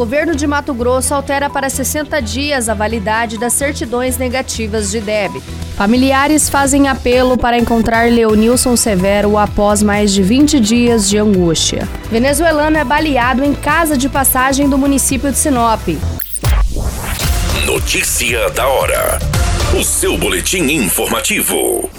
Governo de Mato Grosso altera para 60 dias a validade das certidões negativas de débito. Familiares fazem apelo para encontrar Leonilson Severo após mais de 20 dias de angústia. Venezuelano é baleado em casa de passagem do município de Sinop. Notícia da hora. O seu boletim informativo.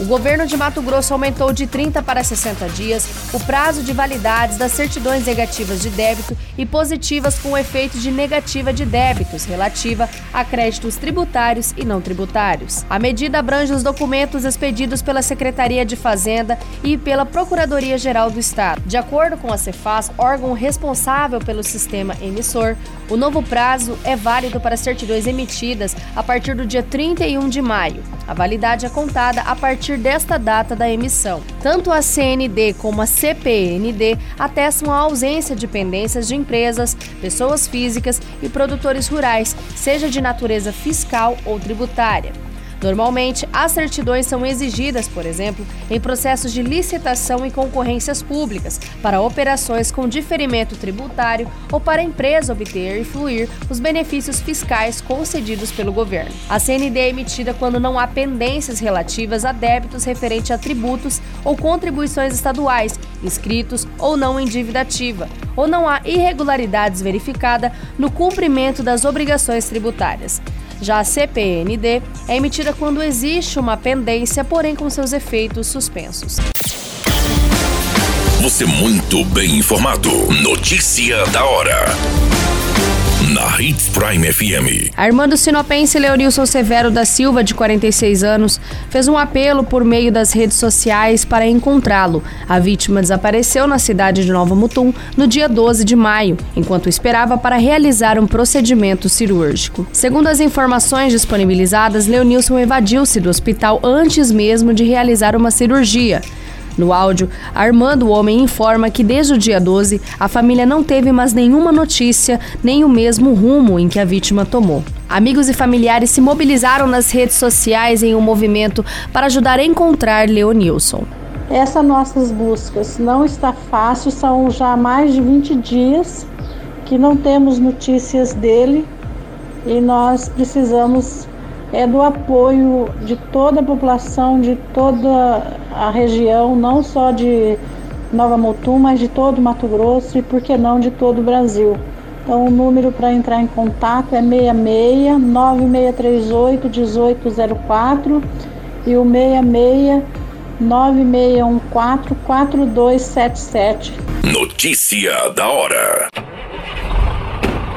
O governo de Mato Grosso aumentou de 30 para 60 dias o prazo de validades das certidões negativas de débito e positivas com efeito de negativa de débitos relativa a créditos tributários e não tributários. A medida abrange os documentos expedidos pela Secretaria de Fazenda e pela Procuradoria-Geral do Estado. De acordo com a Cefaz, órgão responsável pelo sistema emissor, o novo prazo é válido para certidões emitidas a partir do dia 31 de maio. A validade é contada a partir desta data da emissão. Tanto a CND como a CPND atestam a ausência de pendências de empresas, pessoas físicas e produtores rurais, seja de natureza fiscal ou tributária. Normalmente, as certidões são exigidas, por exemplo, em processos de licitação e concorrências públicas, para operações com diferimento tributário ou para a empresa obter e fluir os benefícios fiscais concedidos pelo governo. A CND é emitida quando não há pendências relativas a débitos referentes a tributos ou contribuições estaduais, inscritos ou não em dívida ativa, ou não há irregularidades verificadas no cumprimento das obrigações tributárias. Já a CPND é emitida quando existe uma pendência, porém com seus efeitos suspensos. Você muito bem informado. Notícia da hora Hits Prime FM. Armando Sinopense Leonilson Severo da Silva, de 46 anos, fez um apelo por meio das redes sociais para encontrá-lo. A vítima desapareceu na cidade de Nova Mutum no dia 12 de maio, enquanto esperava para realizar um procedimento cirúrgico. Segundo as informações disponibilizadas, Leonilson evadiu-se do hospital antes mesmo de realizar uma cirurgia. No áudio, Armando, o homem, informa que desde o dia 12 a família não teve mais nenhuma notícia, nem o mesmo rumo em que a vítima tomou. Amigos e familiares se mobilizaram nas redes sociais em um movimento para ajudar a encontrar Leonilson. Essas nossas buscas não está fácil, são já mais de 20 dias que não temos notícias dele e nós precisamos é do apoio de toda a população, de toda a região, não só de Nova Mutum, mas de todo o Mato Grosso e, por que não, de todo o Brasil. Então, o número para entrar em contato é 66 9638 1804 e o 66 9614 4277. Notícia da hora.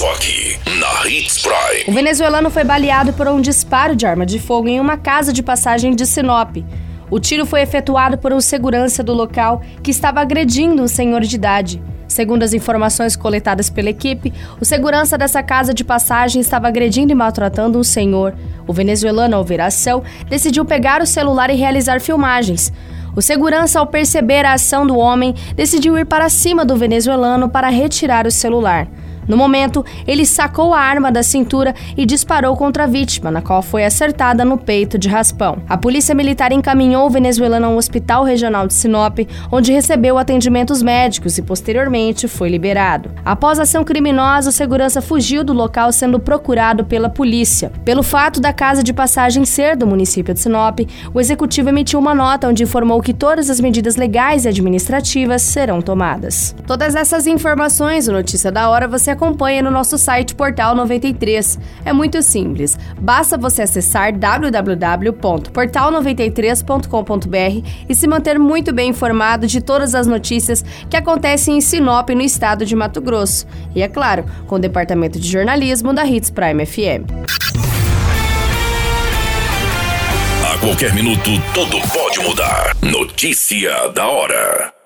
Só aqui, na Hits Prime. O venezuelano foi baleado por um disparo de arma de fogo em uma casa de passagem de Sinop. O tiro foi efetuado por um segurança do local que estava agredindo um senhor de idade. Segundo as informações coletadas pela equipe, o segurança dessa casa de passagem estava agredindo e maltratando um senhor. O venezuelano, ao ver a ação, decidiu pegar o celular e realizar filmagens. O segurança, ao perceber a ação do homem, decidiu ir para cima do venezuelano para retirar o celular. No momento, ele sacou a arma da cintura e disparou contra a vítima, na qual foi acertada no peito de raspão. A polícia militar encaminhou o venezuelano a um hospital regional de Sinop, onde recebeu atendimentos médicos e posteriormente foi liberado. Após a ação criminosa, o segurança fugiu do local sendo procurado pela polícia. Pelo fato da casa de passagem ser do município de Sinop, o executivo emitiu uma nota onde informou que todas as medidas legais e administrativas serão tomadas. Todas essas informações, o Notícia da Hora, você você acompanha no nosso site Portal 93. É muito simples. Basta você acessar www.portal93.com.br e se manter muito bem informado de todas as notícias que acontecem em Sinop, no estado de Mato Grosso. E é claro, com o departamento de jornalismo da Hits Prime FM. A qualquer minuto, tudo pode mudar. Notícia da hora.